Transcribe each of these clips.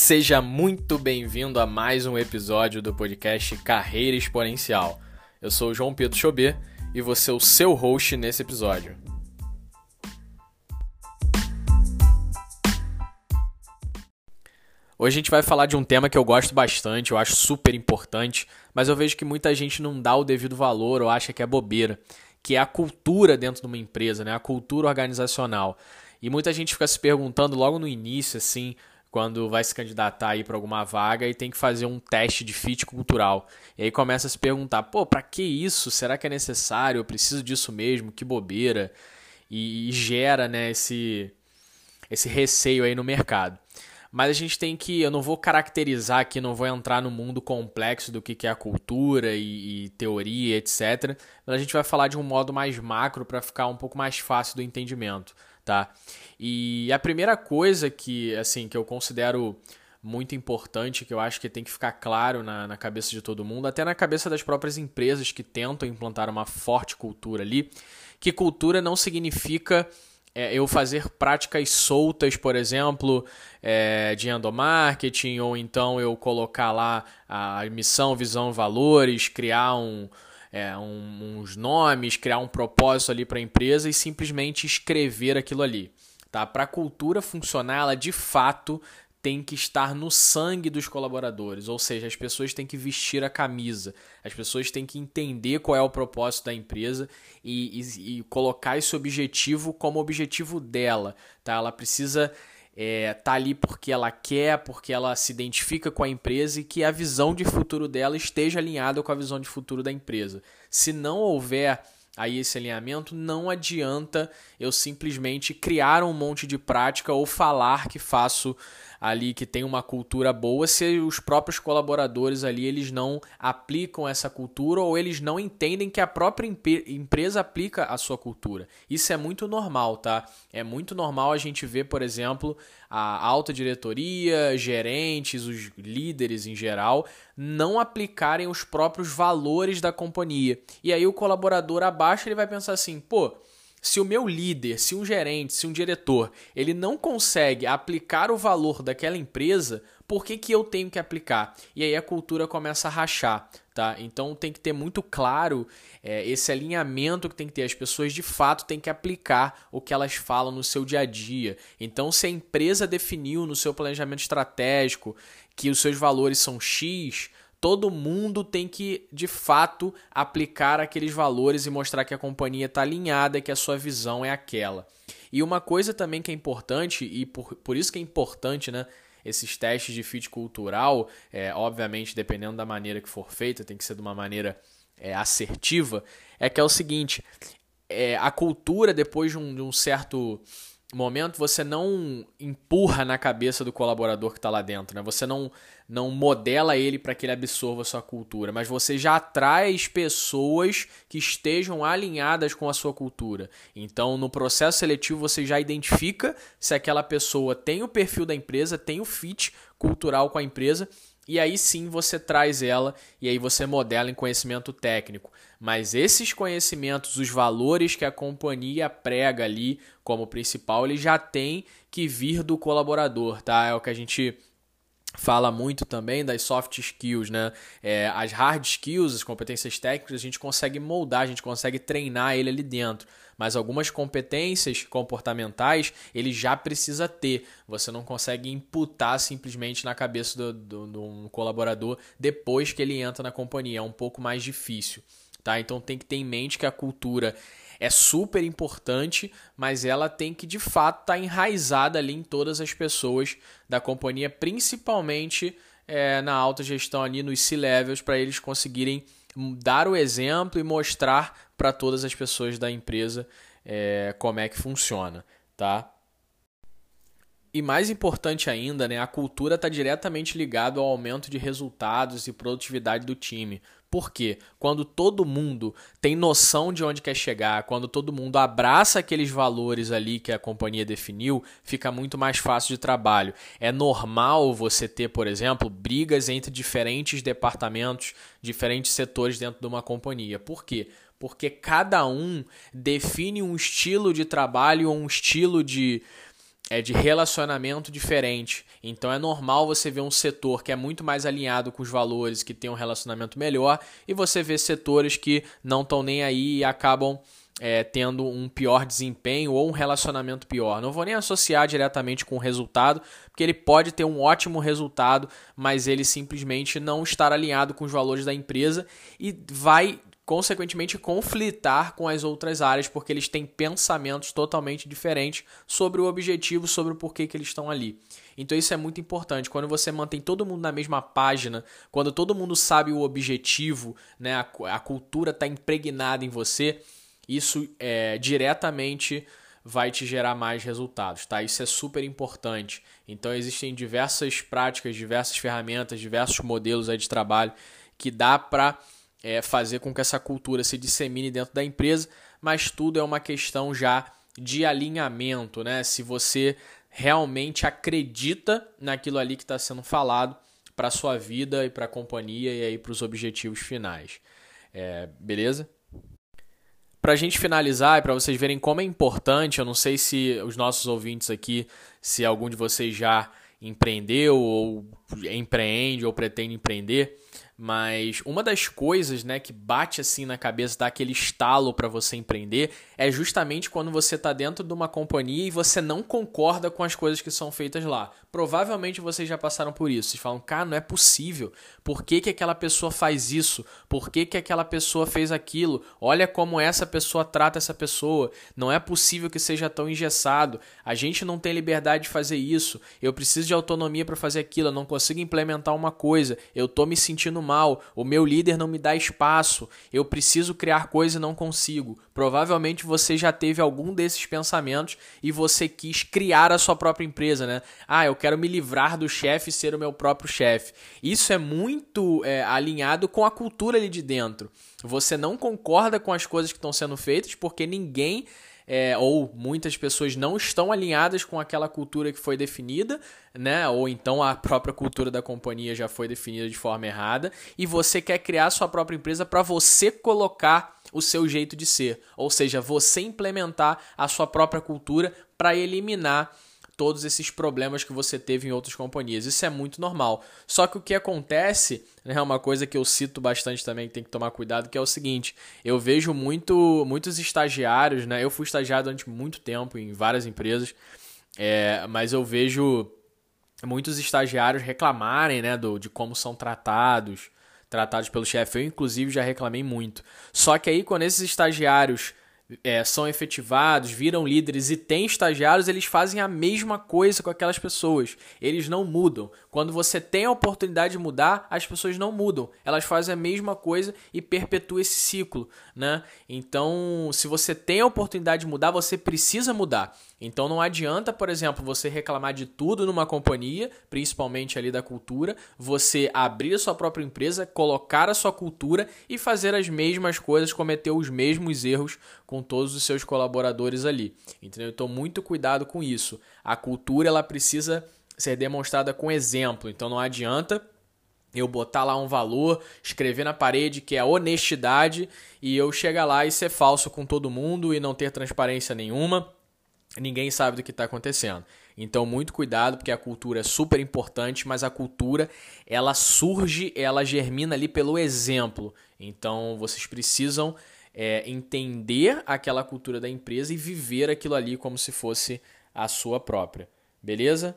Seja muito bem-vindo a mais um episódio do podcast Carreira Exponencial. Eu sou o João Pedro Chobê e vou ser o seu host nesse episódio. Hoje a gente vai falar de um tema que eu gosto bastante, eu acho super importante, mas eu vejo que muita gente não dá o devido valor ou acha que é bobeira, que é a cultura dentro de uma empresa, né? A cultura organizacional. E muita gente fica se perguntando logo no início assim, quando vai se candidatar aí para alguma vaga e tem que fazer um teste de fit cultural. E aí começa a se perguntar: pô, para que isso? Será que é necessário? Eu preciso disso mesmo? Que bobeira. E, e gera né, esse, esse receio aí no mercado. Mas a gente tem que. Eu não vou caracterizar aqui, não vou entrar no mundo complexo do que é a cultura e, e teoria, etc. Mas a gente vai falar de um modo mais macro para ficar um pouco mais fácil do entendimento tá? E a primeira coisa que, assim, que eu considero muito importante, que eu acho que tem que ficar claro na, na cabeça de todo mundo, até na cabeça das próprias empresas que tentam implantar uma forte cultura ali, que cultura não significa é, eu fazer práticas soltas, por exemplo, é, de endomarketing, ou então eu colocar lá a missão, visão, valores, criar um, é, um, uns nomes, criar um propósito ali para a empresa e simplesmente escrever aquilo ali. Tá? Para a cultura funcionar, ela de fato tem que estar no sangue dos colaboradores, ou seja, as pessoas têm que vestir a camisa, as pessoas têm que entender qual é o propósito da empresa e, e, e colocar esse objetivo como objetivo dela. Tá? Ela precisa é, tá ali porque ela quer, porque ela se identifica com a empresa e que a visão de futuro dela esteja alinhada com a visão de futuro da empresa. Se não houver aí esse alinhamento, não adianta eu simplesmente criar um monte de prática ou falar que faço ali que tem uma cultura boa se os próprios colaboradores ali eles não aplicam essa cultura ou eles não entendem que a própria empresa aplica a sua cultura. Isso é muito normal, tá? É muito normal a gente ver, por exemplo, a alta diretoria, gerentes, os líderes em geral, não aplicarem os próprios valores da companhia. E aí o colaborador abaixo ele vai pensar assim, pô, se o meu líder, se um gerente, se um diretor, ele não consegue aplicar o valor daquela empresa, por que, que eu tenho que aplicar? E aí a cultura começa a rachar, tá? Então tem que ter muito claro é, esse alinhamento que tem que ter. As pessoas de fato têm que aplicar o que elas falam no seu dia a dia. Então, se a empresa definiu no seu planejamento estratégico que os seus valores são X, todo mundo tem que, de fato, aplicar aqueles valores e mostrar que a companhia está alinhada, que a sua visão é aquela. E uma coisa também que é importante, e por, por isso que é importante, né? Esses testes de fit cultural, é, obviamente, dependendo da maneira que for feita, tem que ser de uma maneira é, assertiva, é que é o seguinte: é, a cultura, depois de um, de um certo momento você não empurra na cabeça do colaborador que está lá dentro, né? Você não, não modela ele para que ele absorva a sua cultura, mas você já traz pessoas que estejam alinhadas com a sua cultura. Então, no processo seletivo, você já identifica se aquela pessoa tem o perfil da empresa, tem o fit cultural com a empresa e aí sim você traz ela e aí você modela em conhecimento técnico. Mas esses conhecimentos, os valores que a companhia prega ali como principal, ele já tem que vir do colaborador, tá? É o que a gente fala muito também das soft skills, né? É, as hard skills, as competências técnicas, a gente consegue moldar, a gente consegue treinar ele ali dentro. Mas algumas competências comportamentais ele já precisa ter. Você não consegue imputar simplesmente na cabeça do, do, do colaborador depois que ele entra na companhia. É um pouco mais difícil. Tá? Então tem que ter em mente que a cultura é super importante, mas ela tem que de fato estar tá enraizada ali em todas as pessoas da companhia, principalmente é, na alta gestão ali nos C-levels, para eles conseguirem dar o exemplo e mostrar para todas as pessoas da empresa é, como é que funciona, tá? E mais importante ainda, né, a cultura está diretamente ligada ao aumento de resultados e produtividade do time. Por quê? Quando todo mundo tem noção de onde quer chegar, quando todo mundo abraça aqueles valores ali que a companhia definiu, fica muito mais fácil de trabalho. É normal você ter, por exemplo, brigas entre diferentes departamentos, diferentes setores dentro de uma companhia. Por quê? Porque cada um define um estilo de trabalho ou um estilo de é de relacionamento diferente. Então é normal você ver um setor que é muito mais alinhado com os valores, que tem um relacionamento melhor, e você ver setores que não estão nem aí e acabam é, tendo um pior desempenho ou um relacionamento pior. Não vou nem associar diretamente com o resultado, porque ele pode ter um ótimo resultado, mas ele simplesmente não estar alinhado com os valores da empresa e vai consequentemente conflitar com as outras áreas, porque eles têm pensamentos totalmente diferentes sobre o objetivo, sobre o porquê que eles estão ali. Então isso é muito importante. Quando você mantém todo mundo na mesma página, quando todo mundo sabe o objetivo, né, a, a cultura está impregnada em você, isso é, diretamente vai te gerar mais resultados, tá? Isso é super importante. Então existem diversas práticas, diversas ferramentas, diversos modelos aí de trabalho que dá para é, fazer com que essa cultura se dissemine dentro da empresa, mas tudo é uma questão já de alinhamento, né? Se você realmente acredita naquilo ali que está sendo falado para sua vida e para a companhia e aí para os objetivos finais. É, beleza? Para a gente finalizar e para vocês verem como é importante, eu não sei se os nossos ouvintes aqui, se algum de vocês já empreendeu ou empreende ou pretende empreender, mas uma das coisas, né, que bate assim na cabeça, dá aquele estalo para você empreender, é justamente quando você está dentro de uma companhia e você não concorda com as coisas que são feitas lá. Provavelmente vocês já passaram por isso. Vocês falam, cara, não é possível. Por que, que aquela pessoa faz isso? Por que, que aquela pessoa fez aquilo? Olha como essa pessoa trata essa pessoa. Não é possível que seja tão engessado. A gente não tem liberdade de fazer isso. Eu preciso de autonomia para fazer aquilo. Eu não consigo implementar uma coisa. Eu tô me sentindo mal, o meu líder não me dá espaço, eu preciso criar coisa e não consigo. Provavelmente você já teve algum desses pensamentos e você quis criar a sua própria empresa, né? Ah, eu quero me livrar do chefe e ser o meu próprio chefe. Isso é muito é, alinhado com a cultura ali de dentro. Você não concorda com as coisas que estão sendo feitas porque ninguém é, ou muitas pessoas não estão alinhadas com aquela cultura que foi definida, né? Ou então a própria cultura da companhia já foi definida de forma errada e você quer criar sua própria empresa para você colocar o seu jeito de ser, ou seja, você implementar a sua própria cultura para eliminar todos esses problemas que você teve em outras companhias. Isso é muito normal. Só que o que acontece, né, é uma coisa que eu cito bastante também, que tem que tomar cuidado, que é o seguinte: eu vejo muito, muitos estagiários, né? Eu fui estagiário durante muito tempo em várias empresas, é, mas eu vejo muitos estagiários reclamarem, né, do, de como são tratados, tratados pelo chefe. Eu, inclusive, já reclamei muito. Só que aí, quando esses estagiários é, são efetivados, viram líderes e têm estagiários, eles fazem a mesma coisa com aquelas pessoas. Eles não mudam. Quando você tem a oportunidade de mudar, as pessoas não mudam. Elas fazem a mesma coisa e perpetuam esse ciclo, né? Então, se você tem a oportunidade de mudar, você precisa mudar. Então não adianta, por exemplo, você reclamar de tudo numa companhia, principalmente ali da cultura, você abrir a sua própria empresa, colocar a sua cultura e fazer as mesmas coisas, cometer os mesmos erros com todos os seus colaboradores ali. Entendeu? Então muito cuidado com isso. A cultura ela precisa ser demonstrada com exemplo. Então não adianta eu botar lá um valor, escrever na parede que é honestidade e eu chegar lá e ser falso com todo mundo e não ter transparência nenhuma ninguém sabe do que está acontecendo. Então, muito cuidado, porque a cultura é super importante, mas a cultura ela surge, ela germina ali pelo exemplo. Então, vocês precisam é, entender aquela cultura da empresa e viver aquilo ali como se fosse a sua própria. Beleza?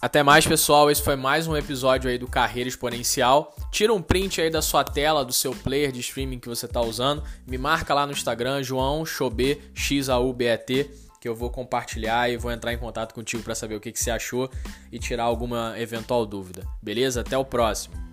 Até mais, pessoal. Esse foi mais um episódio aí do Carreira Exponencial. Tira um print aí da sua tela, do seu player de streaming que você está usando. Me marca lá no Instagram, João Xobê, X-A-U-B-E-T, que eu vou compartilhar e vou entrar em contato contigo para saber o que, que você achou e tirar alguma eventual dúvida. Beleza? Até o próximo.